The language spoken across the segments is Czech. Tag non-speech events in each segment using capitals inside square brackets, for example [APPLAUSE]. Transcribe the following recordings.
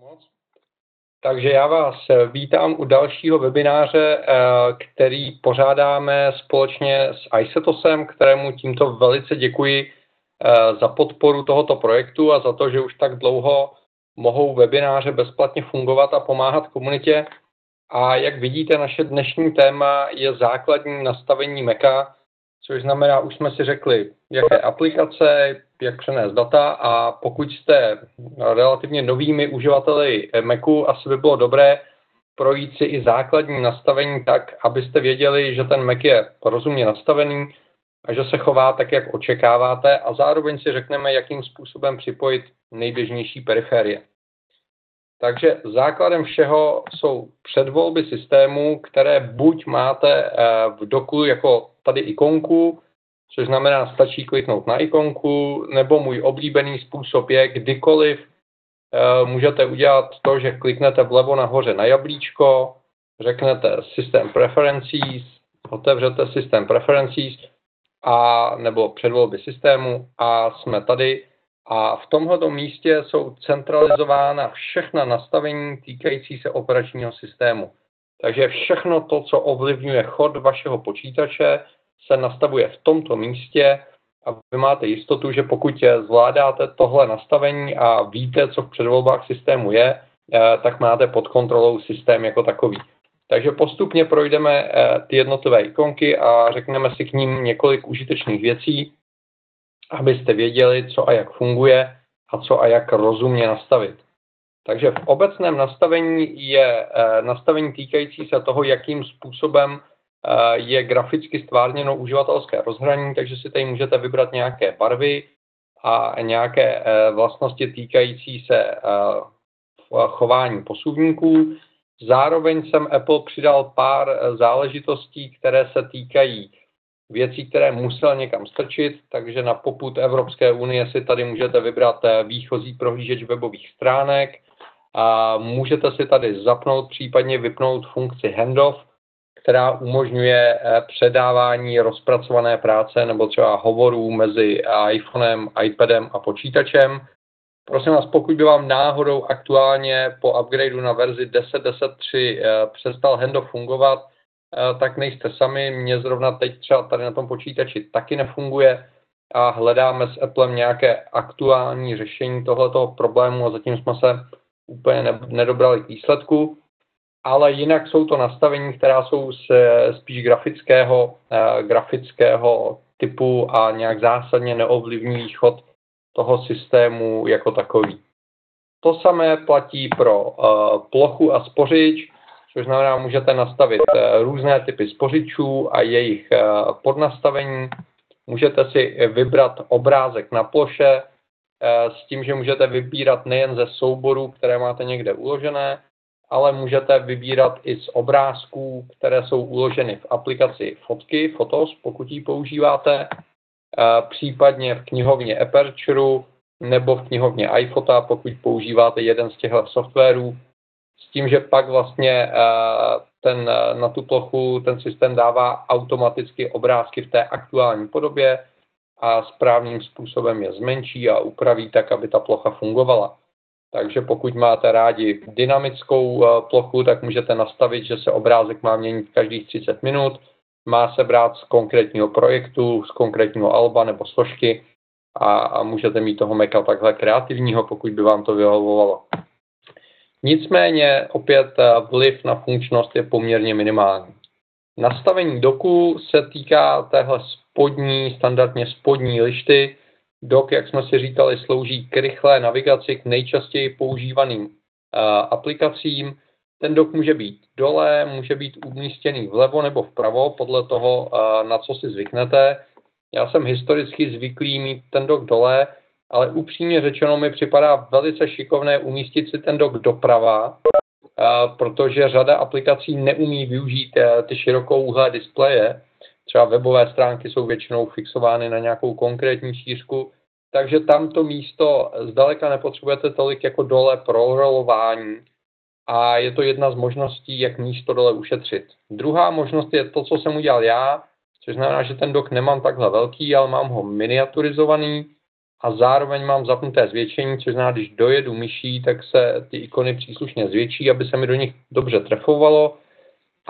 moc. Takže já vás vítám u dalšího webináře, eh, který pořádáme společně s iSetosem, kterému tímto velice děkuji eh, za podporu tohoto projektu a za to, že už tak dlouho mohou webináře bezplatně fungovat a pomáhat komunitě. A jak vidíte, naše dnešní téma je základní nastavení Maca, což znamená, už jsme si řekli, jaké aplikace, jak přenést data a pokud jste relativně novými uživateli Macu, asi by bylo dobré projít si i základní nastavení tak, abyste věděli, že ten Mac je rozumně nastavený a že se chová tak, jak očekáváte a zároveň si řekneme, jakým způsobem připojit nejběžnější periférie. Takže základem všeho jsou předvolby systému, které buď máte eh, v doku jako tady ikonku, což znamená, stačí kliknout na ikonku, nebo můj oblíbený způsob je, kdykoliv uh, můžete udělat to, že kliknete vlevo nahoře na jablíčko, řeknete System Preferences, otevřete System Preferences a, nebo předvolby systému a jsme tady. A v tomto místě jsou centralizována všechna nastavení týkající se operačního systému. Takže všechno to, co ovlivňuje chod vašeho počítače, se nastavuje v tomto místě a vy máte jistotu, že pokud zvládáte tohle nastavení a víte, co v předvolbách systému je, eh, tak máte pod kontrolou systém jako takový. Takže postupně projdeme eh, ty jednotlivé ikonky a řekneme si k ním několik užitečných věcí, abyste věděli, co a jak funguje a co a jak rozumně nastavit. Takže v obecném nastavení je eh, nastavení týkající se toho, jakým způsobem Eh, je graficky stvárněno uživatelské rozhraní, takže si tady můžete vybrat nějaké barvy a nějaké eh, vlastnosti týkající se eh, chování posuvníků. Zároveň jsem Apple přidal pár záležitostí, které se týkají věcí, které musel někam strčit, takže na poput Evropské unie si tady můžete vybrat výchozí prohlížeč webových stránek a můžete si tady zapnout, případně vypnout funkci handoff, která umožňuje eh, předávání rozpracované práce nebo třeba hovorů mezi iPhonem, iPadem a počítačem. Prosím vás, pokud by vám náhodou aktuálně po upgradeu na verzi 10.10.3 eh, přestal handoff fungovat, eh, tak nejste sami. Mně zrovna teď třeba tady na tom počítači taky nefunguje a hledáme s Applem nějaké aktuální řešení tohoto problému a zatím jsme se úplně nedobrali k výsledku ale jinak jsou to nastavení, která jsou z, spíš grafického, eh, grafického typu a nějak zásadně neovlivňují chod toho systému jako takový. To samé platí pro uh, plochu a spořič, což znamená, můžete nastavit uh, různé typy spořičů a jejich uh, podnastavení. Můžete si vybrat obrázek na ploše s tím, že můžete vybírat nejen ze souborů, které máte někde uložené, ale můžete vybírat i z obrázků, které jsou uloženy v aplikaci Fotky, Fotos, pokud ji používáte, případně v knihovně Aperture nebo v knihovně iPhota, pokud používáte jeden z těchto softwarů, s tím, že pak vlastně ten, na tu plochu ten systém dává automaticky obrázky v té aktuální podobě a správným způsobem je zmenší a upraví tak, aby ta plocha fungovala. Takže pokud máte rádi dynamickou eh, plochu, tak můžete nastavit, že se obrázek má měnit každých 30 minut, má se brát z konkrétního projektu, z konkrétního alba nebo složky a, a můžete mít toho Maca takhle kreativního, pokud by vám to vyhovovalo. Nicméně opět eh, vliv na funkčnost je poměrně minimální. Nastavení doku se týká téhle spodní, standardně spodní lišty, Dock, jak jsme si říkali, slouží k rychlé navigaci k nejčastěji používaným uh, aplikacím. Ten dock může být dole, může být umístěný vlevo nebo vpravo, podle toho, uh, na co si zvyknete. Já jsem historicky zvyklý mít ten dock dole, ale upřímně řečeno mi připadá velice šikovné umístit si ten dock doprava, uh, protože řada aplikací neumí využít ty širokouhlé displeje, třeba webové stránky jsou většinou fixovány na nějakou konkrétní šířku, takže tam to místo zdaleka nepotřebujete tolik jako dole pro rolování a je to jedna z možností, jak místo dole ušetřit. Druhá možnost je to, co jsem udělal já, což znamená, že ten dok nemám takhle velký, ale mám ho miniaturizovaný a zároveň mám zapnuté zvětšení, což znamená, když dojedu myší, tak se ty ikony příslušně zvětší, aby se mi do nich dobře trefovalo.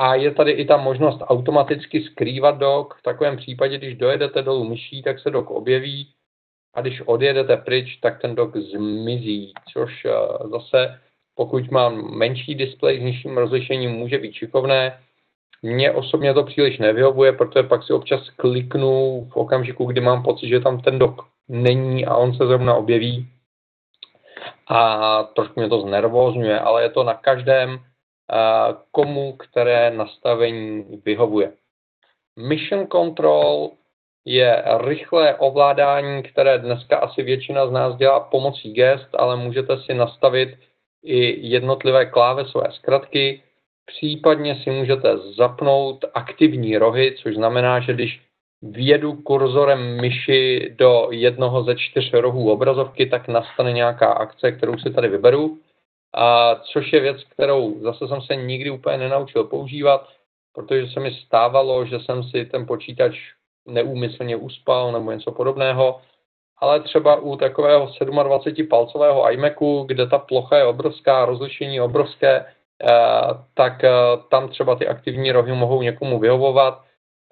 A je tady i ta možnost automaticky skrývat dok. V takovém případě, když dojedete dolů myší, tak se dok objeví a když odjedete pryč, tak ten dok zmizí, což eh, zase pokud mám menší displej s nižším rozlišením, může být šikovné. Mně osobně to příliš nevyhovuje, protože pak si občas kliknu v okamžiku, kdy mám pocit, že tam ten dok není a on se zrovna objeví. A trošku mě to znervózňuje, ale je to na každém, komu které nastavení vyhovuje. Mission Control je rychlé ovládání, které dneska asi většina z nás dělá pomocí gest, ale můžete si nastavit i jednotlivé klávesové zkratky. Případně si můžete zapnout aktivní rohy, což znamená, že když vjedu kurzorem myši do jednoho ze čtyř rohů obrazovky, tak nastane nějaká akce, kterou si tady vyberu. A což je věc, kterou zase jsem se nikdy úplně nenaučil používat, protože se mi stávalo, že jsem si ten počítač neúmyslně uspal nebo něco podobného ale třeba u takového 27-palcového iMacu, kde ta plocha je obrovská, rozlišení obrovské, eh, tak eh, tam třeba ty aktivní rohy mohou někomu vyhovovat.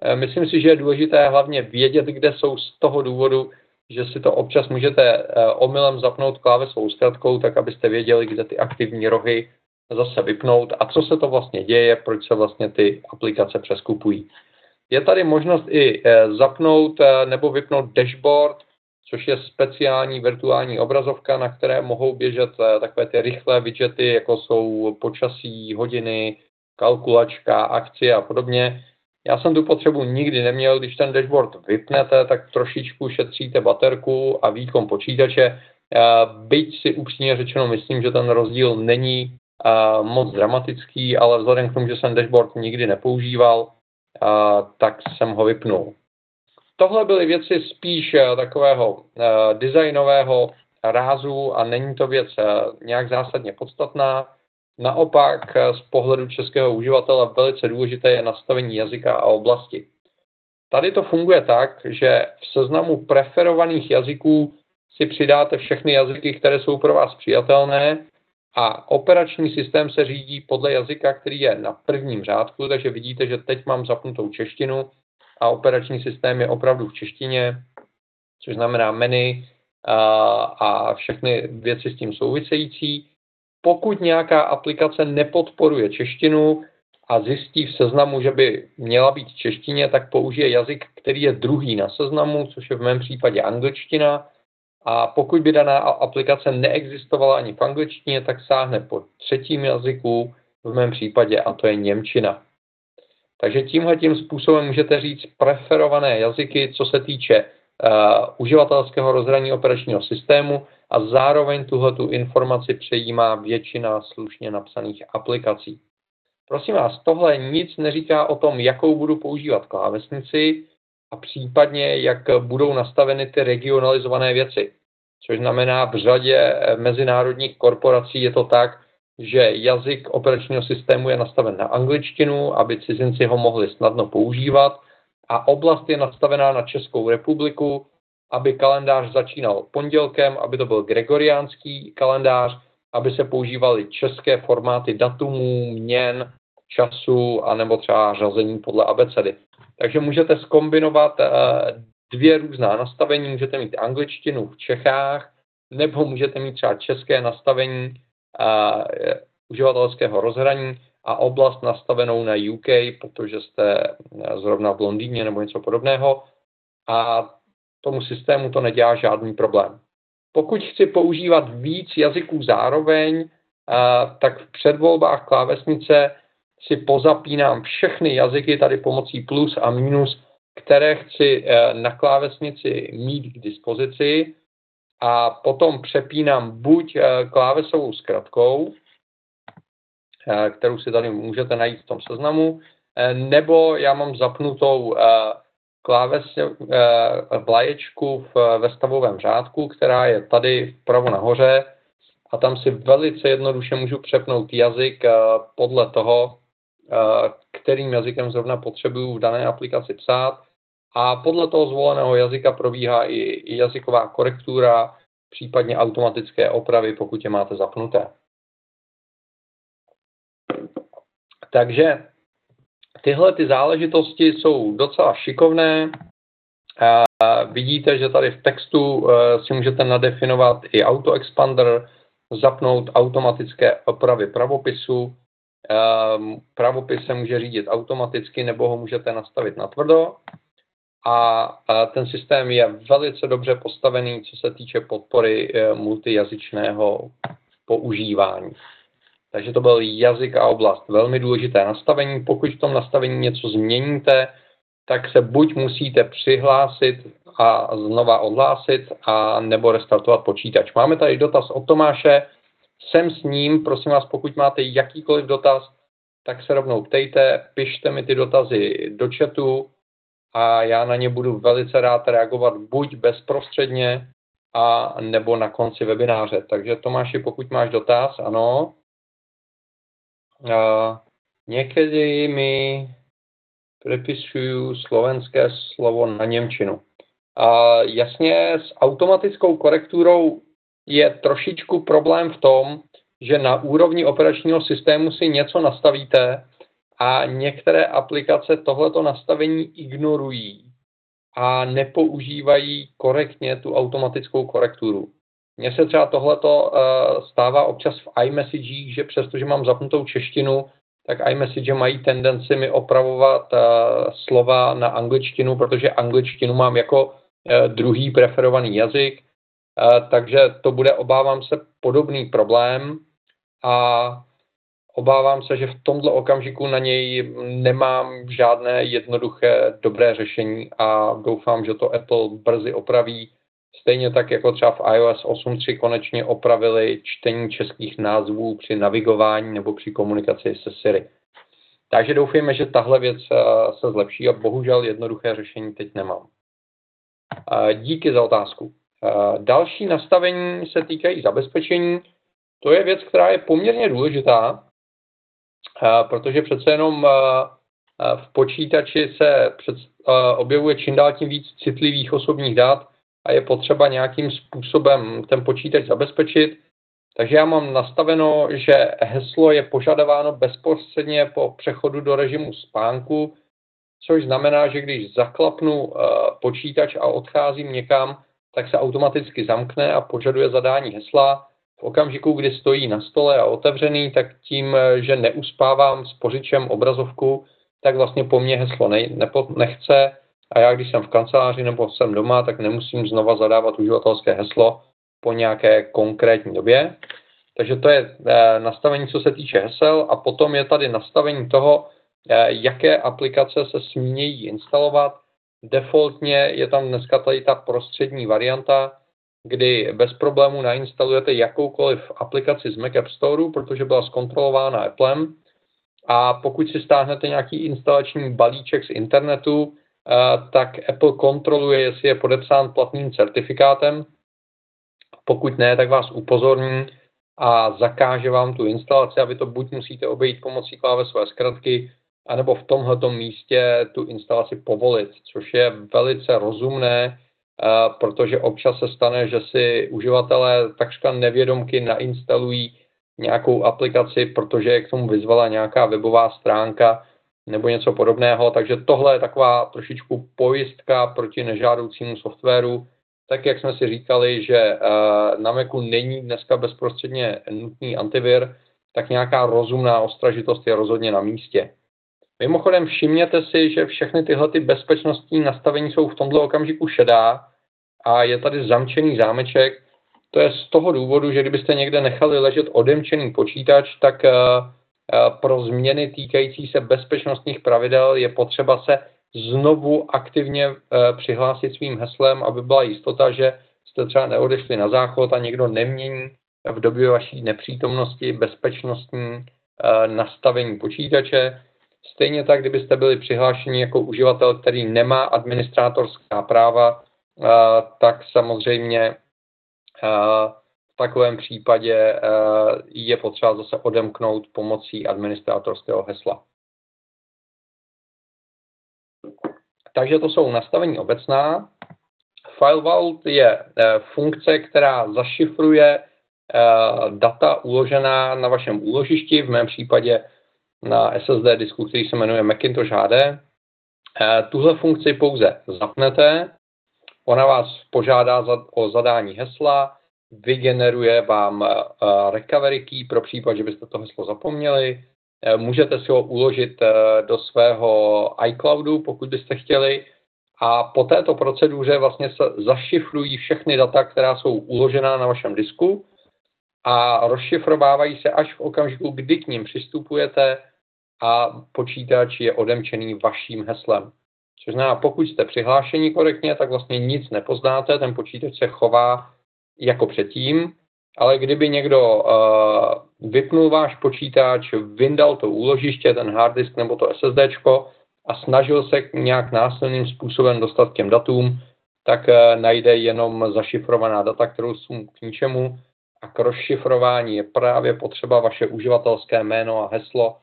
Eh, myslím si, že je důležité hlavně vědět, kde jsou z toho důvodu, že si to občas můžete omylem zapnout klávesovou zkratkou, tak abyste věděli, kde ty aktivní rohy zase vypnout a co se to vlastně děje, proč se vlastně ty aplikace přeskupují. Je tady možnost i zapnout nebo vypnout dashboard, což je speciální virtuální obrazovka, na které mohou běžet eh, takové ty rychlé widgety, jako jsou počasí, hodiny, kalkulačka, akcie a podobně. Já jsem tu potřebu nikdy neměl, když ten dashboard vypnete, tak trošičku šetříte baterku a výkon počítače. Eh, byť si upřímně řečeno myslím, že ten rozdíl není eh, moc dramatický, ale vzhledem k tomu, že jsem dashboard nikdy nepoužíval, tak jsem ho vypnul. Tohle byly věci spíš eh, takového eh, designového rázu a není to věc eh, nějak zásadně podstatná. Naopak z pohledu českého uživatele velice důležité je nastavení jazyka a oblasti. Tady to funguje tak, že v seznamu preferovaných jazyků si přidáte všechny jazyky, které jsou pro vás přijatelné a operační systém se řídí podle jazyka, který je na prvním řádku, takže vidíte, že teď mám zapnutou češtinu a operační systém je opravdu v češtině, což znamená menu a, a všechny věci s tím související. Pokud nějaká aplikace nepodporuje češtinu a zjistí v seznamu, že by měla být češtině, tak použije jazyk, který je druhý na seznamu, což je v mém případě angličtina. A pokud by daná aplikace neexistovala ani v angličtině, tak sáhne po třetím jazyku, v mém případě, a to je Němčina. Takže tímhle tím způsobem můžete říct preferované jazyky, co se týče uživatelského rozhraní operačního systému a zároveň tuhle tu informaci přejímá většina slušně napsaných aplikací. Prosím vás, tohle nic neříká o tom, jakou budu používat klávesnici a případně, jak budou nastaveny ty regionalizované věci. Což znamená, v řadě mezinárodních korporací je to tak, že jazyk operačního systému je nastaven na angličtinu, aby cizinci ho mohli snadno používat a oblast je nastavená na Českou republiku, aby kalendář začínal pondělkem, aby to byl gregoriánský kalendář, aby se používaly české formáty datumů, měn, času a nebo třeba řazení podle abecedy. Takže můžete skombinovat eh, dvě různá nastavení, můžete mít angličtinu v Čechách, nebo můžete mít třeba české nastavení E, uživatelského rozhraní a oblast nastavenou na UK, protože jste e, zrovna v Londýně nebo něco podobného a tomu systému to nedělá žádný problém. Pokud chci používat víc jazyků zároveň, e, tak v předvolbách klávesnice si pozapínám všechny jazyky tady pomocí plus a minus, které chci na klávesnici mít k dispozici a potom přepínám buď eh, klávesovou zkratkou, eh, kterou si tady můžete najít v tom seznamu, eh, nebo já mám zapnutou kláves, vlaječku ve stavovém řádku, která je tady vpravo nahoře. A tam si velice jednoduše můžu přepnout jazyk podle toho, kterým jazykem zrovna potřebuju v dané aplikaci psát. A podle toho zvoleného jazyka probíhá i, i jazyková korektura, případně automatické opravy, pokud je máte zapnuté. Takže tyhle ty záležitosti jsou docela šikovné. A vidíte, že tady v textu eh, si můžete nadefinovat i autoexpander, zapnout automatické opravy pravopisu. Ehm, pravopis se může řídit automaticky nebo ho můžete nastavit na tvrdo. A ten systém je velice dobře postavený, co se týče podpory eh, multijazyčného používání. Takže to byl jazyk a oblast. Velmi důležité nastavení. Pokud v tom nastavení něco změníte, tak se buď musíte přihlásit a znova odhlásit, a nebo restartovat počítač. Máme tady dotaz od Tomáše. Jsem s ním, prosím vás, pokud máte jakýkoliv dotaz, tak se rovnou ptejte, pište mi ty dotazy do chatu a já na ně budu velice rád reagovat buď bezprostředně, a nebo na konci webináře. Takže Tomáši, pokud máš dotaz, ano. A někdy mi přepisuju slovenské slovo na Němčinu. A jasně, s automatickou korekturou je trošičku problém v tom, že na úrovni operačního systému si něco nastavíte a některé aplikace tohleto nastavení ignorují a nepoužívají korektně tu automatickou korekturu. Mně se třeba tohleto uh, stává občas v iMessage, že přestože mám zapnutou češtinu, tak iMessage mají tendenci mi opravovat uh, slova na angličtinu, protože angličtinu mám jako uh, druhý preferovaný jazyk, uh, takže to bude, obávám se, podobný problém a obávám se, že v tomto okamžiku na něj nemám žádné jednoduché dobré řešení a doufám, že to Apple brzy opraví. Stejně tak jako třeba v iOS 8.3 konečně opravili čtení českých názvů při navigování nebo při komunikaci se Siri. Takže doufejme, že tahle věc eh, se zlepší a bohužel jednoduché řešení teď nemám. Eh, díky za otázku. Eh, další nastavení se týkají zabezpečení. To je věc, která je poměrně důležitá, protože přece jenom v počítači se objevuje čím dál tím víc citlivých osobních dat a je potřeba nějakým způsobem ten počítač zabezpečit. Takže já mám nastaveno, že heslo je požadováno bezprostředně po přechodu do režimu spánku, což znamená, že když zaklapnu počítač a odcházím někam, tak se automaticky zamkne a požaduje zadání hesla v okamžiku, kdy stojí na stole a otevřený, tak tím, že neuspávám s pořičem obrazovku, tak vlastně po mně heslo ne, nepo, nechce a já, když jsem v kanceláři nebo jsem doma, tak nemusím znova zadávat uživatelské heslo po nějaké konkrétní době. Takže to je eh, nastavení, co se týče hesel a potom je tady nastavení toho, eh, jaké aplikace se smějí instalovat. Defaultně je tam dneska tady ta prostřední varianta, kdy bez problému nainstalujete jakoukoliv aplikaci z Mac App Store, protože byla zkontrolována Applem a pokud si stáhnete nějaký instalační balíček z internetu, tak Apple kontroluje, jestli je podepsán platným certifikátem. Pokud ne, tak vás upozorní a zakáže vám tu instalaci a vy to buď musíte obejít pomocí klávesové zkratky, anebo v tomhle místě tu instalaci povolit, což je velice rozumné, protože občas se stane, že si uživatelé takřka nevědomky nainstalují nějakou aplikaci, protože je k tomu vyzvala nějaká webová stránka nebo něco podobného. Takže tohle je taková trošičku pojistka proti nežádoucímu softwaru. Tak jak jsme si říkali, že eh, na Macu není dneska bezprostředně nutný antivir, tak nějaká rozumná ostražitost je rozhodně na místě. Mimochodem všimněte si, že všechny tyhle ty bezpečnostní nastavení jsou v tomto okamžiku šedá a je tady zamčený zámeček. To je z toho důvodu, že kdybyste někde nechali ležet odemčený počítač, tak eh, pro změny týkající se bezpečnostních pravidel je potřeba se znovu aktivně eh, přihlásit svým heslem, aby byla jistota, že jste třeba neodešli na záchod a někdo nemění v době vaší nepřítomnosti bezpečnostní nastavení počítače. Stejně tak, kdybyste byli přihlášeni jako uživatel, který nemá administrátorská práva, tak samozřejmě takovém případě je potřeba zase odemknout pomocí administrátorského hesla. Takže to jsou nastavení obecná. File Vault je funkce, která zašifruje data uložená na vašem úložišti, v mém případě na SSD disku, který se jmenuje Macintosh HD. Tuhle funkci pouze zapnete, ona vás požádá o zadání hesla, vygeneruje vám recovery key pro případ, že byste to heslo zapomněli, můžete si ho uložit do svého iCloudu, pokud byste chtěli, a po této proceduře vlastně se zašifrují všechny data, která jsou uložená na vašem disku a rozšifrovávají se až v okamžiku, kdy k ním přistupujete a počítač je odemčený vaším heslem. Což znamená, pokud jste přihlášení korektně, tak vlastně nic nepoznáte, ten počítač se chová jako předtím, ale kdyby někdo uh, vypnul váš počítač, vyndal to úložiště, ten hard disk nebo to SSDčko a snažil se nějak násilným způsobem dostat k těm datům, tak uh, najde jenom zašifrovaná data, kterou jsou k ničemu a k rozšifrování je právě potřeba vaše uživatelské jméno a heslo,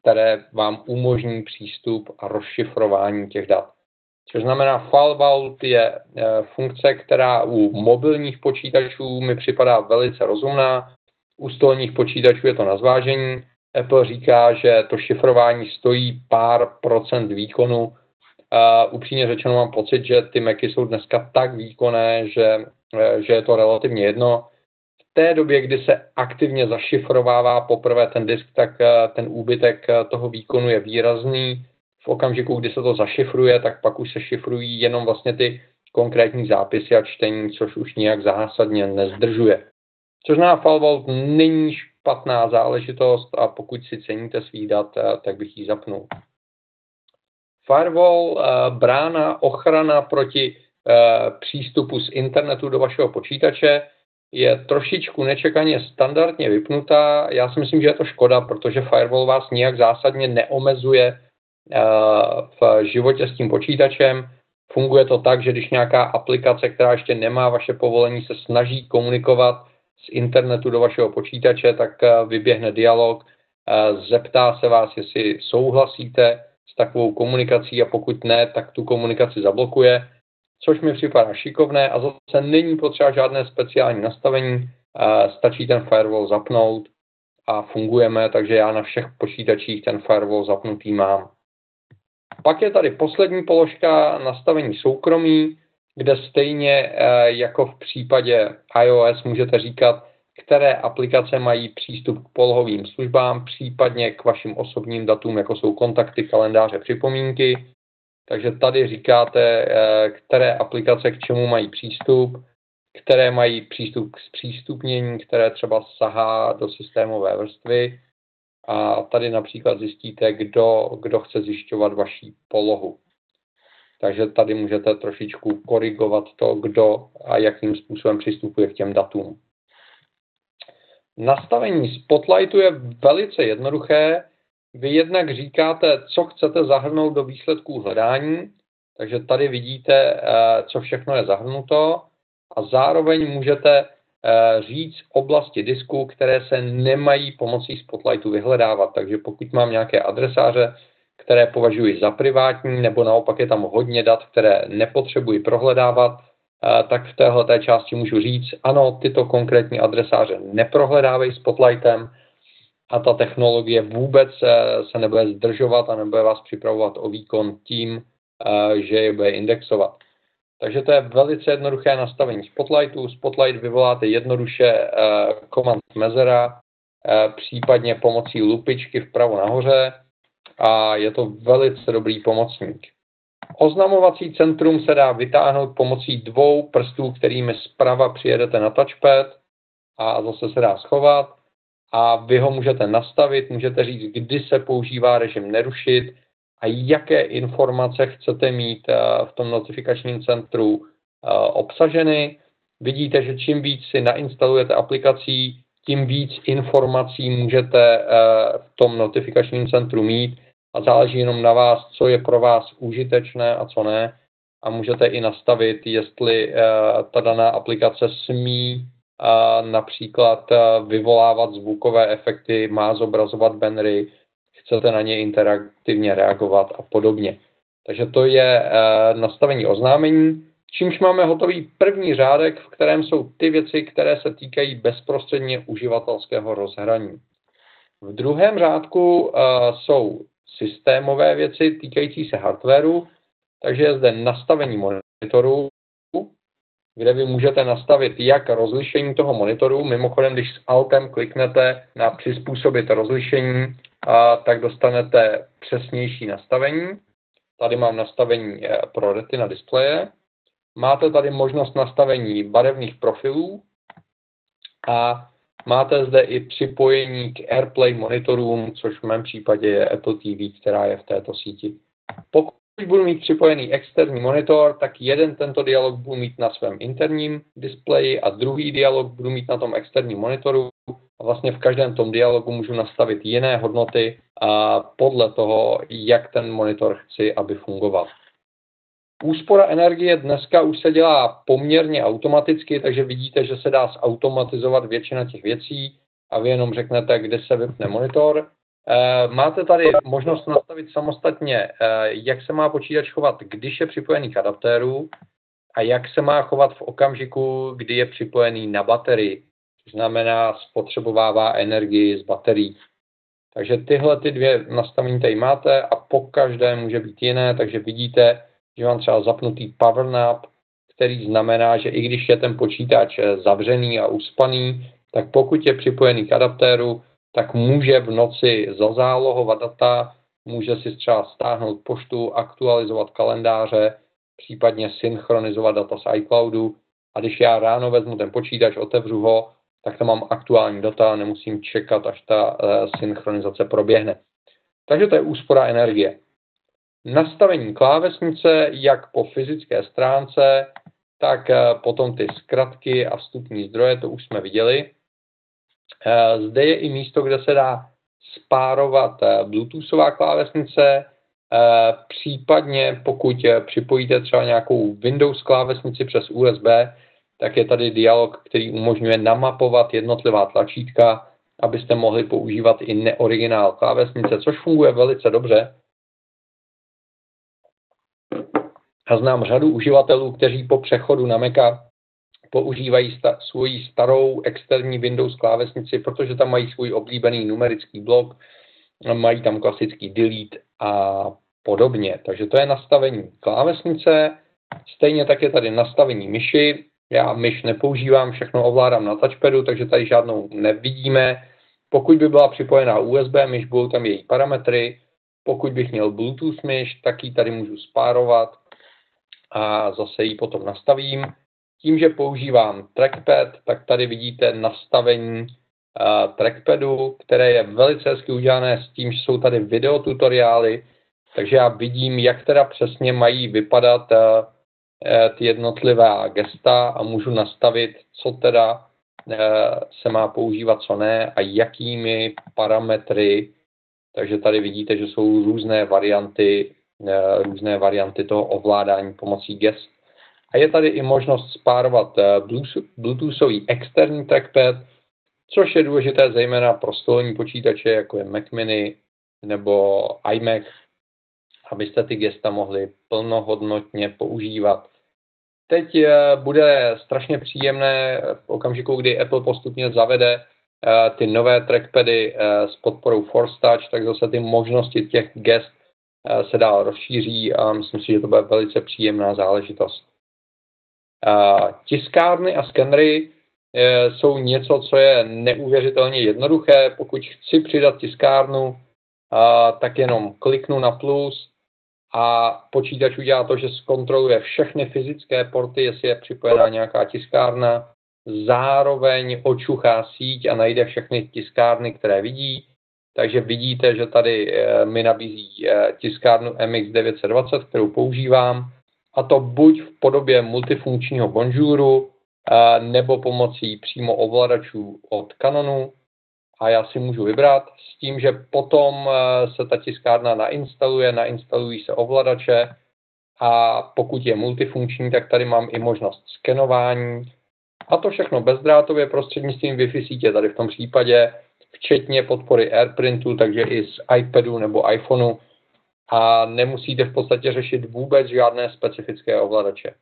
které vám umožní přístup a rozšifrování těch dat. Což znamená, Vault je e, funkce, která u mobilních počítačů mi připadá velice rozumná, u stolních počítačů je to na zvážení. Apple říká, že to šifrování stojí pár procent výkonu. Uh, upřímně řečeno mám pocit, že ty Macy jsou dneska tak výkonné, že, e, že je to relativně jedno té době, kdy se aktivně zašifrovává poprvé ten disk, tak eh, ten úbytek toho výkonu je výrazný. V okamžiku, kdy se to zašifruje, tak pak už se šifrují jenom vlastně ty konkrétní zápisy a čtení, což už nijak zásadně nezdržuje. Což na Falvault není špatná záležitost a pokud si ceníte svých dat, eh, tak bych ji zapnul. Firewall, brána, ochrana proti přístupu z internetu do vašeho počítače, je trošičku nečekaně standardně vypnutá. Já si myslím, že je to škoda, protože firewall vás nijak zásadně neomezuje eh, v životě s tím počítačem. Funguje to tak, že když nějaká aplikace, která ještě nemá vaše povolení, se snaží komunikovat z internetu do vašeho počítače, tak eh, vyběhne dialog, eh, zeptá se vás, jestli souhlasíte s takovou komunikací a pokud ne, tak tu komunikaci zablokuje což mi připadá šikovné a zase není potřeba žádné speciální nastavení, stačí ten firewall zapnout a fungujeme, takže já na všech počítačích ten firewall zapnutý mám. Pak je tady poslední položka nastavení soukromí, kde stejně e, jako v případě iOS můžete říkat, které aplikace mají přístup k polohovým službám, případně k vašim osobním datům, jako jsou kontakty, kalendáře, připomínky. Takže tady říkáte, eh, které aplikace k čemu mají přístup, které mají přístup k zpřístupnění, které třeba sahá do systémové vrstvy. A tady například zjistíte, kdo, kdo chce zjišťovat vaší polohu. Takže tady můžete trošičku korigovat to, kdo a jakým způsobem přistupuje k těm datům. Nastavení Spotlightu je velice jednoduché. Vy jednak říkáte, co chcete zahrnout do výsledků hledání, takže tady vidíte, eh, co všechno je zahrnuto a zároveň můžete říct oblasti disku, které se nemají pomocí Spotlightu vyhledávat. Takže pokud mám nějaké adresáře, které považuji za privátní, nebo naopak je tam hodně dat, které nepotřebuji prohledávat, eh, tak v téhle části můžu říct, ano, tyto konkrétní adresáře neprohledávají Spotlightem, a ta technologie vůbec se nebude zdržovat a nebude vás připravovat o výkon tím, eh, že je bude indexovat. Takže to je velice jednoduché nastavení Spotlightu. Spotlight vyvoláte jednoduše eh, command mezera, eh, případně pomocí lupičky vpravo nahoře a je to velice dobrý pomocník. Oznamovací centrum se dá vytáhnout pomocí dvou prstů, kterými zprava přijedete na touchpad a zase se dá schovat a vy ho můžete nastavit, můžete říct, kdy se používá režim nerušit a jaké informace chcete mít eh, v tom notifikačním centru eh, obsaženy. Vidíte, že čím víc si nainstalujete aplikací, tím víc informací můžete eh, v tom notifikačním centru mít a záleží jenom na vás, co je pro vás užitečné a co ne. A můžete i nastavit, jestli ta daná aplikace smí například vyvolávat zvukové efekty, má zobrazovat bannery, chcete na ně interaktivně reagovat a podobně. Takže to je nastavení oznámení, čímž máme hotový první řádek, v kterém jsou ty věci, které se týkají bezprostředně uživatelského rozhraní. V druhém řádku jsou systémové věci týkající se hardwareu, takže je zde nastavení monitoru, kde vy můžete nastavit jak rozlišení toho monitoru. Mimochodem, když s Altem kliknete na přizpůsobit rozlišení, a, tak dostanete přesnější nastavení. Tady mám nastavení eh, pro retina displeje. Máte tady možnost nastavení barevných profilů a máte zde i připojení k AirPlay monitorům, což v mém případě je Apple TV, která je v této síti. Pokud když budu mít připojený externí monitor, tak jeden tento dialog budu mít na svém interním displeji a druhý dialog budu mít na tom externím monitoru. A vlastně v každém tom dialogu můžu nastavit jiné hodnoty a podle toho, jak ten monitor chci, aby fungoval. Úspora energie dneska už se dělá poměrně automaticky, takže vidíte, že se dá zautomatizovat většina těch věcí a vy jenom řeknete, kde se vypne monitor máte tady možnost nastavit samostatně, eh, jak se má počítač chovat, když je připojený k adaptéru a jak se má chovat v okamžiku, kdy je připojený na baterii, což znamená spotřebovává energii z baterií. Takže tyhle ty dvě nastavení tady máte a po každé může být jiné, takže vidíte, že mám třeba zapnutý power nap, který znamená, že i když je ten počítač zavřený a uspaný, tak pokud je připojený k adaptéru, tak může v noci zazálohovat data, může si třeba stáhnout poštu, aktualizovat kalendáře, případně synchronizovat data z iCloudu. A když já ráno vezmu ten počítač, otevřu ho, tak tam mám aktuální data, nemusím čekat, až ta uh, synchronizace proběhne. Takže to je úspora energie. Nastavení klávesnice, jak po fyzické stránce, tak uh, potom ty zkratky a vstupní zdroje, to už jsme viděli. Eh, zde je i místo, kde se dá spárovat eh, Bluetoothová klávesnice, eh, případně pokud připojíte třeba nějakou Windows klávesnici přes USB, tak je tady dialog, který umožňuje namapovat jednotlivá tlačítka, abyste mohli používat i neoriginál klávesnice, což funguje velice dobře. A znám řadu uživatelů, kteří po přechodu na Maca používají sta- svoji starou externí Windows klávesnici, protože tam mají svůj oblíbený numerický blok, mají tam klasický delete a podobně. Takže to je nastavení klávesnice. Stejně tak je tady nastavení myši. Já myš nepoužívám, všechno ovládám na touchpadu, takže tady žádnou nevidíme. Pokud by byla připojená USB myš, budou tam její parametry. Pokud bych měl Bluetooth myš, tak ji tady můžu spárovat a zase ji potom nastavím. Tím, že používám trackpad, tak tady vidíte nastavení uh, trackpadu, které je velice hezky udělané s tím, že jsou tady videotutoriály, takže já vidím, jak teda přesně mají vypadat uh, ty jednotlivá gesta a můžu nastavit, co teda uh, se má používat, co ne a jakými parametry. Takže tady vidíte, že jsou různé varianty, různé varianty toho ovládání pomocí gest. A je tady i možnost spárovat eh, Bluetoothový externí trackpad, což je důležité zejména pro stolní počítače, jako je Mac Mini nebo iMac, abyste ty gesta mohli plnohodnotně používat. Teď eh, bude strašně příjemné v okamžiku, kdy Apple postupně zavede eh, ty nové trackpady s podporou Force Touch, tak zase ty možnosti těch gest se dál rozšíří a myslím si, že to bude velice příjemná záležitost. Tiskárny a skenery e, jsou něco, co je neuvěřitelně jednoduché. Pokud chci přidat tiskárnu, tak jenom kliknu na plus a počítač udělá to, že zkontroluje všechny fyzické porty, jestli je připojená nějaká tiskárna, zároveň očuchá síť a najde všechny tiskárny, které vidí. Takže vidíte, že tady e, mi nabízí e, tiskárnu MX920, kterou používám a to buď v podobě multifunkčního bonjouru, nebo pomocí přímo ovladačů od Canonu. A já si můžu vybrat s tím, že potom se ta tiskárna nainstaluje, nainstalují se ovladače. A pokud je multifunkční, tak tady mám i možnost skenování. A to všechno bezdrátově prostřednictvím Wi-Fi sítě tady v tom případě, včetně podpory AirPrintu, takže i z iPadu nebo iPhoneu a nemusíte v podstatě řešit vůbec žádné specifické ovladače.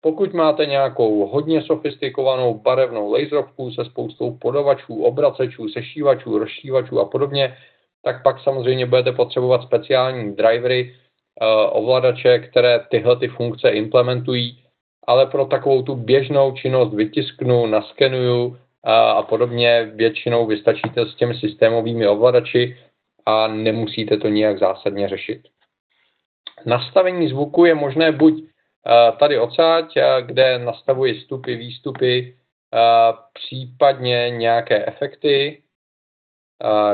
Pokud máte nějakou hodně sofistikovanou barevnou laserovku se spoustou podavačů, obracečů, sešívačů, rozšívačů a podobně, tak pak samozřejmě budete potřebovat speciální drivery, eh, ovladače, které tyhle ty funkce implementují, ale pro takovou tu běžnou činnost vytisknu, naskenuju a podobně většinou vystačíte s těmi systémovými ovladači a nemusíte to nijak zásadně řešit. Nastavení zvuku je možné buď eh, tady odsáď, eh, kde nastavuji vstupy, výstupy, případně nějaké efekty.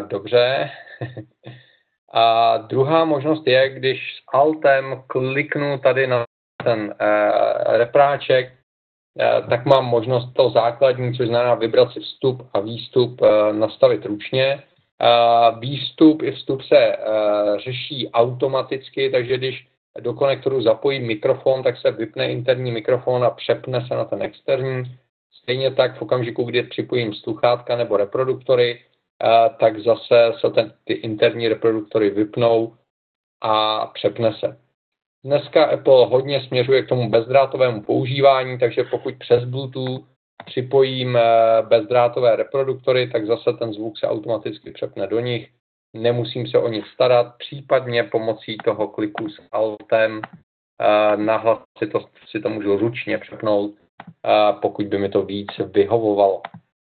Dobře, [LAUGHS] A druhá možnost je, když s Altem kliknu tady na ten repráček, tak mám možnost to základní, což znamená vybrat si vstup a výstup, nastavit ručně. Uh, výstup i vstup se uh, řeší automaticky, takže když do konektoru zapojím mikrofon, tak se vypne interní mikrofon a přepne se na ten externí. Stejně tak v okamžiku, kdy připojím sluchátka nebo reproduktory, tak zase se ten, ty interní reproduktory vypnou a přepne se. Dneska Apple hodně směřuje k tomu bezdrátovému používání, takže pokud přes Bluetooth připojím eh, bezdrátové reproduktory, tak zase ten zvuk se automaticky přepne do nich. Nemusím se o nic starat, případně pomocí toho kliku s Altem eh, nahlas si to, si to můžu ručně přepnout, eh, pokud by mi to víc vyhovovalo.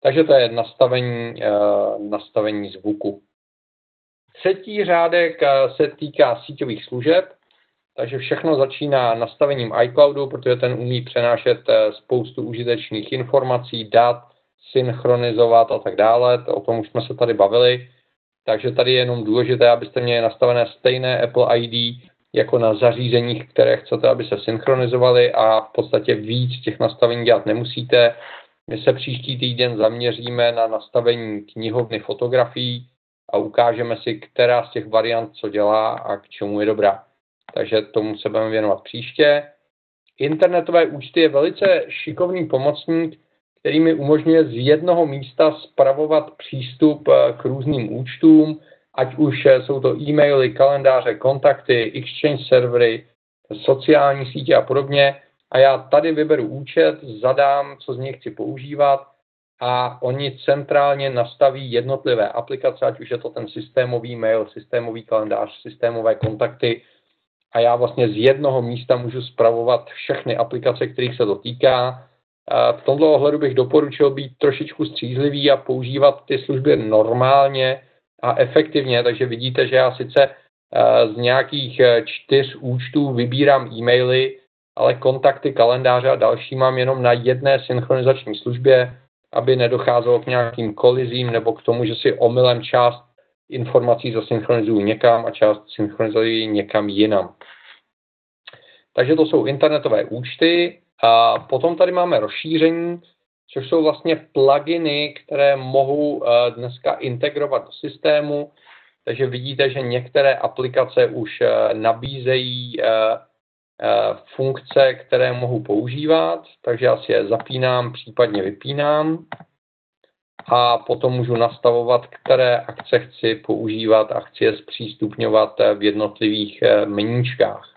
Takže to je nastavení, nastavení zvuku. Třetí řádek se týká síťových služeb, takže všechno začíná nastavením iCloudu, protože ten umí přenášet uh, spoustu užitečných informací, dat, synchronizovat a tak dále. O tom už jsme se tady bavili. Takže tady je jenom důležité, abyste měli nastavené stejné Apple ID jako na zařízeních, které chcete, aby se synchronizovaly a v podstatě víc těch nastavení dělat nemusíte. My se příští týden zaměříme na nastavení knihovny fotografií a ukážeme si, která z těch variant co dělá a k čemu je dobrá. Takže tomu se budeme věnovat příště. Internetové účty je velice šikovný pomocník, který mi umožňuje z jednoho místa spravovat přístup eh, k různým účtům, ať už eh, jsou to e-maily, kalendáře, kontakty, exchange servery, sociální sítě a podobně a já tady vyberu účet, zadám, co z něj chci používat a oni centrálně nastaví jednotlivé aplikace, ať už je to ten systémový mail, systémový kalendář, systémové kontakty a já vlastně z jednoho místa můžu spravovat všechny aplikace, kterých se to týká. V tomto ohledu bych doporučil být trošičku střízlivý a používat ty služby normálně a efektivně, takže vidíte, že já sice eh, z nějakých eh, čtyř účtů vybírám e-maily, ale kontakty, kalendáře a další mám jenom na jedné synchronizační službě, aby nedocházelo k nějakým kolizím nebo k tomu, že si omylem část informací zasynchronizují někam a část synchronizují někam jinam. Takže to jsou internetové účty. A potom tady máme rozšíření, což jsou vlastně pluginy, které mohou eh, dneska integrovat do systému. Takže vidíte, že některé aplikace už eh, nabízejí Eh, funkce, které mohu používat, takže já si je zapínám, případně vypínám a potom můžu nastavovat, které akce chci používat a chci je zpřístupňovat v jednotlivých eh, meníčkách.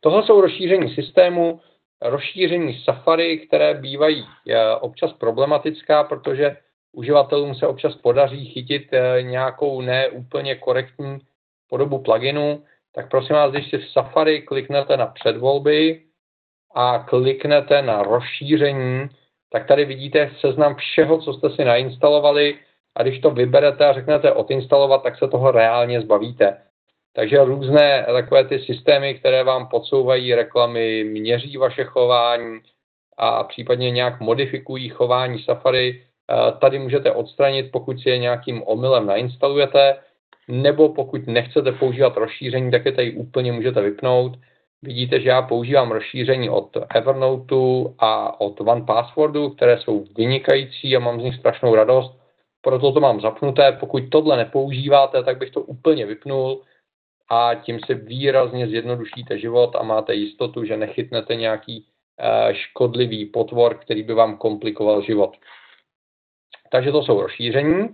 Tohle jsou rozšíření systému, rozšíření Safari, které bývají eh, občas problematická, protože uživatelům se občas podaří chytit nějakou neúplně korektní podobu pluginu, tak prosím vás, když si v Safari kliknete na předvolby a kliknete na rozšíření, tak tady vidíte seznam všeho, co jste si nainstalovali a když to vyberete a řeknete odinstalovat, tak se toho reálně zbavíte. Takže různé takové ty systémy, které vám podsouvají reklamy, měří vaše chování a případně nějak modifikují chování Safari, eh, tady můžete odstranit, pokud si je nějakým omylem nainstalujete nebo pokud nechcete používat rozšíření, tak je tady úplně můžete vypnout. Vidíte, že já používám rozšíření od Evernote a od One Passwordu, které jsou vynikající a mám z nich strašnou radost. Proto to mám zapnuté. Pokud tohle nepoužíváte, tak bych to úplně vypnul a tím si výrazně zjednodušíte život a máte jistotu, že nechytnete nějaký eh, škodlivý potvor, který by vám komplikoval život. Takže to jsou rozšíření.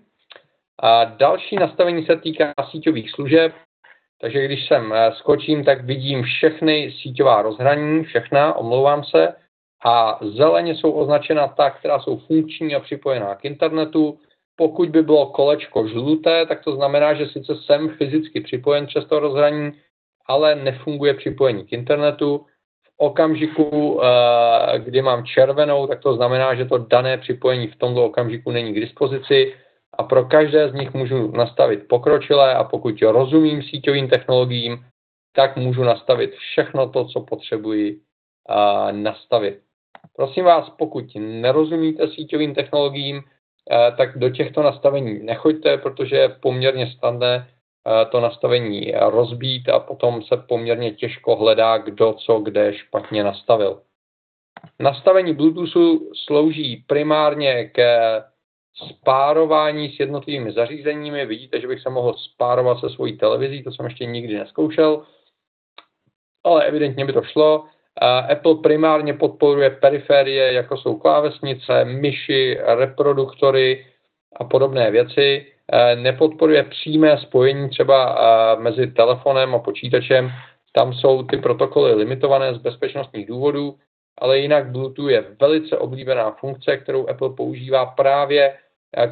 A další nastavení se týká síťových služeb, Takže když sem eh, skočím, tak vidím všechny síťová rozhraní, všechna, omlouvám se, a zeleně jsou označena ta, která jsou funkční a připojená k internetu. Pokud by bylo kolečko žluté, tak to znamená, že sice jsem fyzicky připojen přes to rozhraní, ale nefunguje připojení k internetu. V okamžiku, eh, kdy mám červenou, tak to znamená, že to dané připojení v tomto okamžiku není k dispozici a pro každé z nich můžu nastavit pokročilé a pokud rozumím síťovým technologiím, tak můžu nastavit všechno to, co potřebuji uh, nastavit. Prosím vás, pokud nerozumíte síťovým technologiím, uh, tak do těchto nastavení nechoďte, protože je poměrně snadné uh, to nastavení rozbít a potom se poměrně těžko hledá, kdo co kde špatně nastavil. Nastavení Bluetoothu slouží primárně ke spárování s jednotlivými zařízeními. Vidíte, že bych se mohl spárovat se svojí televizí, to jsem ještě nikdy neskoušel, ale evidentně by to šlo. Apple primárně podporuje periférie, jako jsou klávesnice, myši, reproduktory a podobné věci. Nepodporuje přímé spojení třeba mezi telefonem a počítačem. Tam jsou ty protokoly limitované z bezpečnostních důvodů, ale jinak Bluetooth je velice oblíbená funkce, kterou Apple používá právě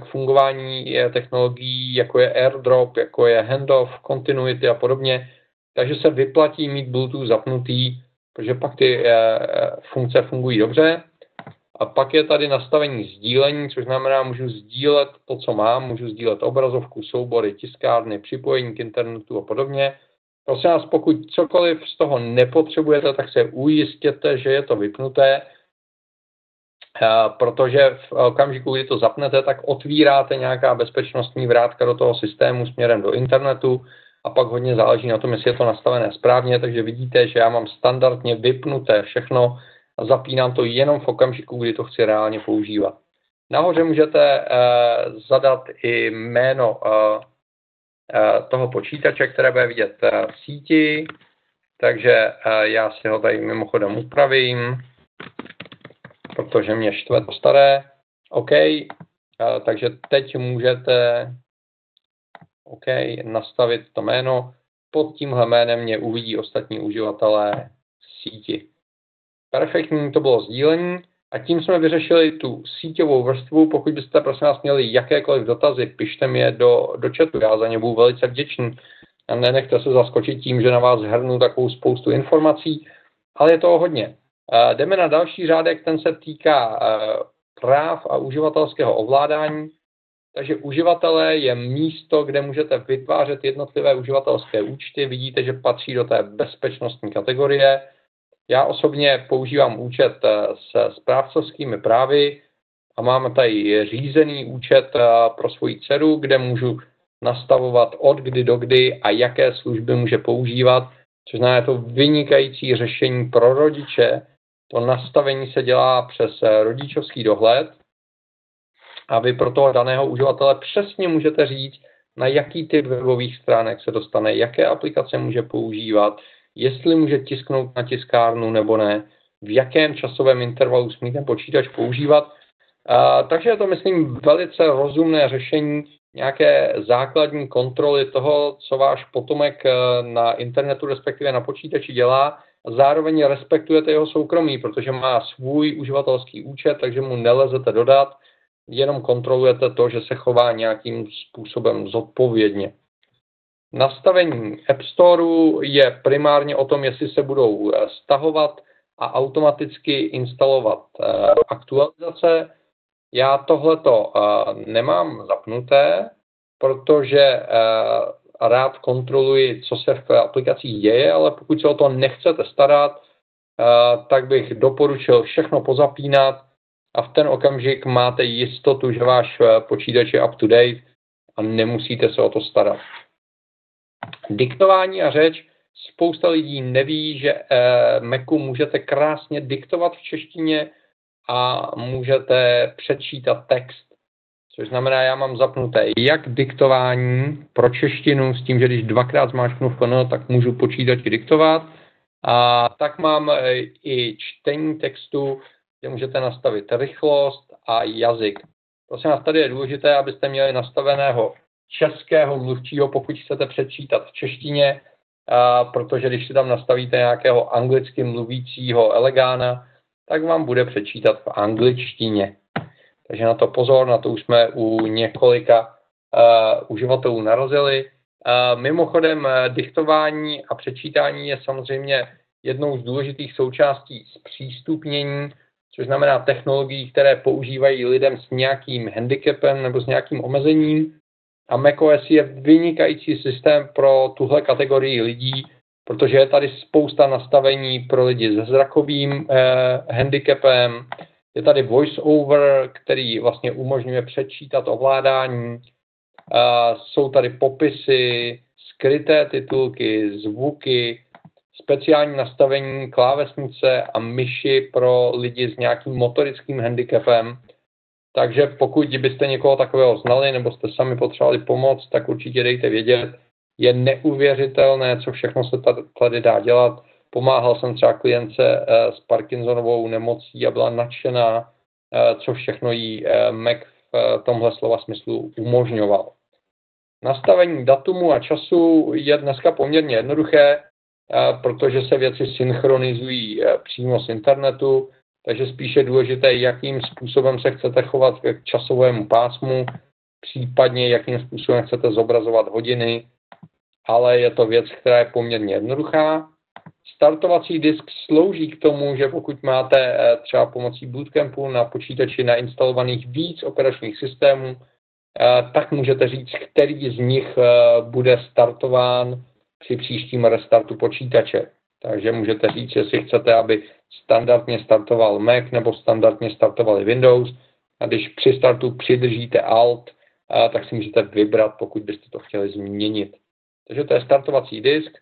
k fungování technologií, jako je AirDrop, jako je handoff, continuity a podobně. Takže se vyplatí mít Bluetooth zapnutý, protože pak ty eh, funkce fungují dobře. A pak je tady nastavení sdílení, což znamená, můžu sdílet to, co mám, můžu sdílet obrazovku, soubory, tiskárny, připojení k internetu a podobně. Prosím vás, pokud cokoliv z toho nepotřebujete, tak se ujistěte, že je to vypnuté, protože v okamžiku, kdy to zapnete, tak otvíráte nějaká bezpečnostní vrátka do toho systému směrem do internetu a pak hodně záleží na tom, jestli je to nastavené správně, takže vidíte, že já mám standardně vypnuté všechno a zapínám to jenom v okamžiku, kdy to chci reálně používat. Nahoře můžete uh, zadat i jméno uh, uh, toho počítače, které bude vidět uh, v síti, takže uh, já si ho tady mimochodem upravím protože mě štve to staré. OK, takže teď můžete OK, nastavit to jméno. Pod tímhle jménem mě uvidí ostatní uživatelé síti. Perfektní to bylo sdílení a tím jsme vyřešili tu síťovou vrstvu. Pokud byste prosím vás měli jakékoliv dotazy, pište mi je do, do chatu, já za ně budu velice vděčný. A nenechte se zaskočit tím, že na vás hrnu takovou spoustu informací, ale je toho hodně. Jdeme na další řádek, ten se týká práv a uživatelského ovládání. Takže uživatelé je místo, kde můžete vytvářet jednotlivé uživatelské účty. Vidíte, že patří do té bezpečnostní kategorie. Já osobně používám účet se správcovskými právy a mám tady řízený účet pro svoji dceru, kde můžu nastavovat od kdy do kdy a jaké služby může používat, což znamená to vynikající řešení pro rodiče, to nastavení se dělá přes eh, rodičovský dohled a vy pro toho daného uživatele přesně můžete říct, na jaký typ webových stránek se dostane, jaké aplikace může používat, jestli může tisknout na tiskárnu nebo ne, v jakém časovém intervalu smí ten počítač používat. A, takže je to, myslím, velice rozumné řešení nějaké základní kontroly toho, co váš potomek eh, na internetu, respektive na počítači dělá zároveň respektujete jeho soukromí, protože má svůj uživatelský účet, takže mu nelezete dodat, jenom kontrolujete to, že se chová nějakým způsobem zodpovědně. Nastavení App Storeu je primárně o tom, jestli se budou eh, stahovat a automaticky instalovat eh, aktualizace. Já tohleto eh, nemám zapnuté, protože rád kontroluji, co se v aplikacích děje, ale pokud se o to nechcete starat, eh, tak bych doporučil všechno pozapínat a v ten okamžik máte jistotu, že váš eh, počítač je up to date a nemusíte se o to starat. Diktování a řeč. Spousta lidí neví, že eh, Macu můžete krásně diktovat v češtině a můžete přečítat text Což znamená, já mám zapnuté jak diktování pro češtinu s tím, že když dvakrát zmáčknu FN, tak můžu počítač diktovat. A tak mám e, i čtení textu, kde můžete nastavit rychlost a jazyk. Prosím vás, tady je důležité, abyste měli nastaveného českého mluvčího, pokud chcete přečítat v češtině, protože když si tam nastavíte nějakého anglicky mluvícího elegána, tak vám bude přečítat v angličtině. Takže na to pozor, na to už jsme u několika uh, uživatelů narazili. Uh, mimochodem, diktování a přečítání je samozřejmě jednou z důležitých součástí zpřístupnění, což znamená technologií, které používají lidem s nějakým handicapem nebo s nějakým omezením. A macOS je vynikající systém pro tuhle kategorii lidí, protože je tady spousta nastavení pro lidi se zrakovým eh, handicapem, je tady voice-over, který vlastně umožňuje přečítat ovládání, eh, jsou tady popisy, skryté titulky, zvuky, speciální nastavení klávesnice a myši pro lidi s nějakým motorickým handicapem. Takže pokud byste někoho takového znali nebo jste sami potřebovali pomoc, tak určitě dejte vědět. Je neuvěřitelné, co všechno se tady dá dělat. Pomáhal jsem třeba klience eh, s Parkinsonovou nemocí a byla nadšená, eh, co všechno jí eh, Mac v tomhle slova smyslu umožňoval. Nastavení datumu a času je dneska poměrně jednoduché protože se věci synchronizují přímo z internetu, takže spíše důležité, jakým způsobem se chcete chovat k časovému pásmu, případně jakým způsobem chcete zobrazovat hodiny, ale je to věc, která je poměrně jednoduchá. Startovací disk slouží k tomu, že pokud máte e, třeba pomocí bootcampu na počítači nainstalovaných víc operačních systémů, e, tak můžete říct, který z nich bude startován při příštím restartu počítače. Takže můžete říct, jestli chcete, aby standardně startoval Mac nebo standardně startoval Windows. A když při startu přidržíte Alt, tak si můžete vybrat, pokud byste to chtěli změnit. Takže to je startovací disk.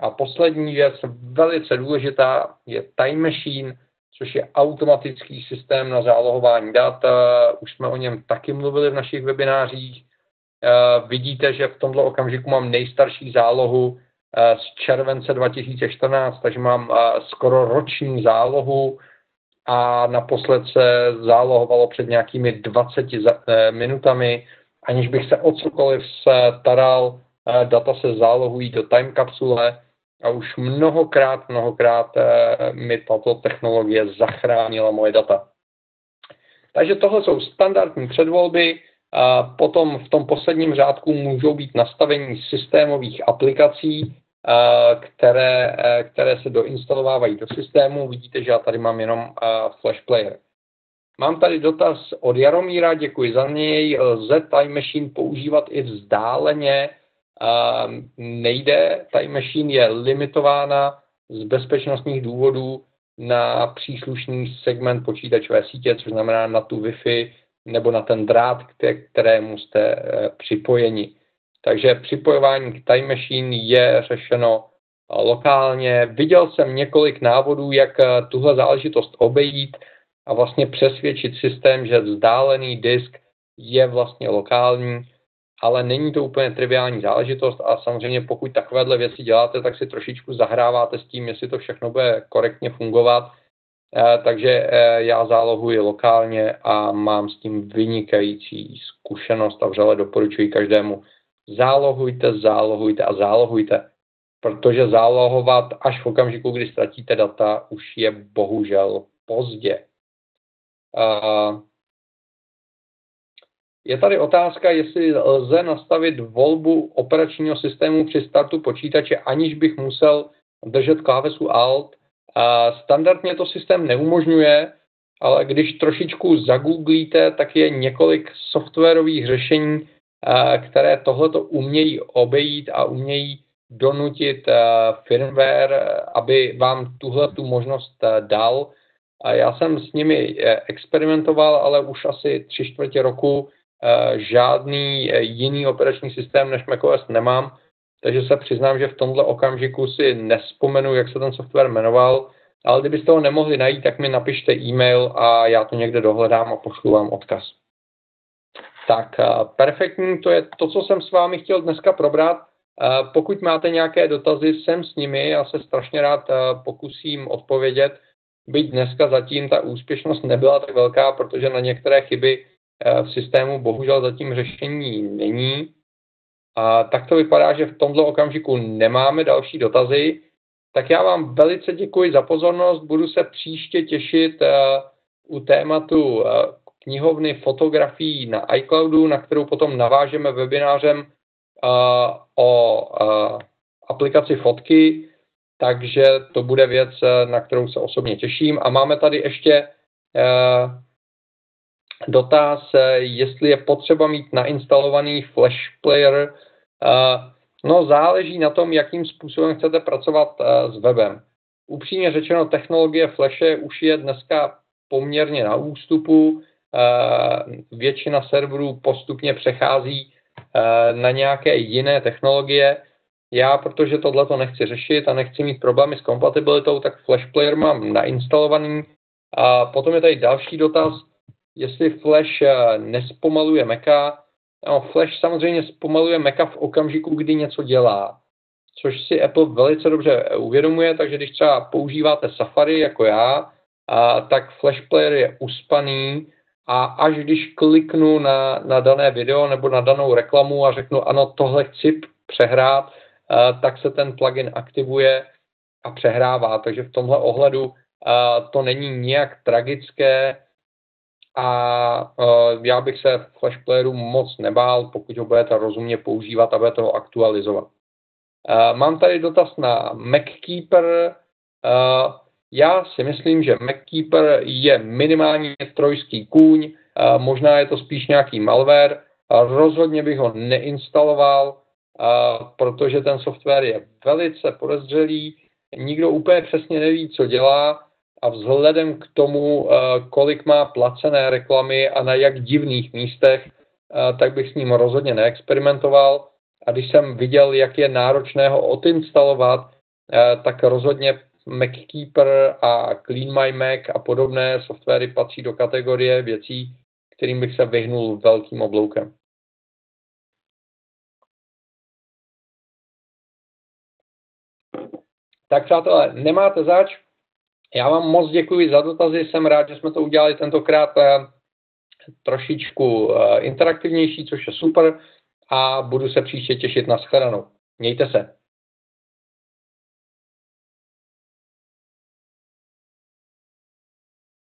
A poslední věc, velice důležitá, je Time Machine, což je automatický systém na zálohování dat. Už jsme o něm taky mluvili v našich webinářích. Eh, vidíte, že v tomto okamžiku mám nejstarší zálohu eh, z července 2014, takže mám eh, skoro roční zálohu a naposled se zálohovalo před nějakými 20 minutami, aniž bych se o cokoliv staral, data se zálohují do time kapsule a už mnohokrát, mnohokrát mi tato technologie zachránila moje data. Takže tohle jsou standardní předvolby, a potom v tom posledním řádku můžou být nastavení systémových aplikací, které, které se doinstalovávají do systému. Vidíte, že já tady mám jenom Flash Player. Mám tady dotaz od Jaromíra, děkuji za něj. Lze Time Machine používat i vzdáleně? Nejde, Time Machine je limitována z bezpečnostních důvodů na příslušný segment počítačové sítě, což znamená na tu Wi-Fi nebo na ten drát, kterému jste eh, připojeni. Takže připojování k Time Machine je řešeno eh, lokálně. Viděl jsem několik návodů, jak eh, tuhle záležitost obejít a vlastně přesvědčit systém, že vzdálený disk je vlastně lokální, ale není to úplně triviální záležitost a samozřejmě pokud takovéhle věci děláte, tak si trošičku zahráváte s tím, jestli to všechno bude korektně fungovat Eh, takže eh, já zálohuji lokálně a mám s tím vynikající zkušenost a vřele doporučuji každému. Zálohujte, zálohujte a zálohujte, protože zálohovat až v okamžiku, kdy ztratíte data, už je bohužel pozdě. Je tady otázka, jestli lze nastavit volbu operačního systému při startu počítače, aniž bych musel držet klávesu Alt standardně to systém neumožňuje, ale když trošičku zagooglíte, tak je několik softwarových řešení, které tohleto umějí obejít a umějí donutit firmware, aby vám tuhle tu možnost dal. Já jsem s nimi e, experimentoval, ale už asi tři čtvrtě roku žádný e, jiný operační systém než macOS nemám, takže se přiznám, že v tomhle okamžiku si nespomenu, jak se ten software jmenoval, ale kdybyste ho nemohli najít, tak mi napište e-mail a já to někde dohledám a pošlu vám odkaz. Tak, perfektní, to je to, co jsem s vámi chtěl dneska probrat. Pokud máte nějaké dotazy, jsem s nimi, já se strašně rád pokusím odpovědět. Byť dneska zatím ta úspěšnost nebyla tak velká, protože na některé chyby v systému bohužel zatím řešení není A tak to vypadá, že v tomto okamžiku nemáme další dotazy. Tak já vám velice děkuji za pozornost, budu se příště těšit u tématu knihovny fotografií na iCloudu, na kterou potom navážeme webinářem o aplikaci fotky, takže to bude věc, na kterou se osobně těším. A máme tady ještě dotaz, jestli je potřeba mít nainstalovaný Flash Player. No, záleží na tom, jakým způsobem chcete pracovat s webem. Upřímně řečeno, technologie Flashe už je dneska poměrně na ústupu. Většina serverů postupně přechází na nějaké jiné technologie. Já, protože tohle to nechci řešit a nechci mít problémy s kompatibilitou, tak Flash Player mám nainstalovaný. A potom je tady další dotaz, jestli Flash nespomaluje Maca. No, Flash samozřejmě zpomaluje Maca v okamžiku, kdy něco dělá, což si Apple velice dobře uvědomuje, takže když třeba používáte Safari jako já, a, tak Flash Player je uspaný a až když kliknu na, na dané video nebo na danou reklamu a řeknu ano, tohle chci přehrát, a, tak se ten plugin aktivuje a přehrává. Takže v tomhle ohledu a, to není nějak tragické a a já bych se Flash Playeru moc nebál, pokud ho budete rozumně používat a budete ho aktualizovat. A, mám tady dotaz na MacKeeper. A, já si myslím, že MacKeeper je minimálně trojský kůň, možná je to spíš nějaký malware, rozhodně bych ho neinstaloval, protože ten software je velice podezřelý, nikdo úplně přesně neví, co dělá a vzhledem k tomu, kolik má placené reklamy a na jak divných místech, tak bych s ním rozhodně neexperimentoval. A když jsem viděl, jak je náročné ho odinstalovat, tak rozhodně MacKeeper a Clean My Mac a podobné softwary patří do kategorie věcí, kterým bych se vyhnul velkým obloukem. Tak přátelé, nemáte zač. Já vám moc děkuji za dotazy, jsem rád, že jsme to udělali tentokrát trošičku eh, interaktivnější, což je super a budu se příště těšit na shledanou. Mějte se.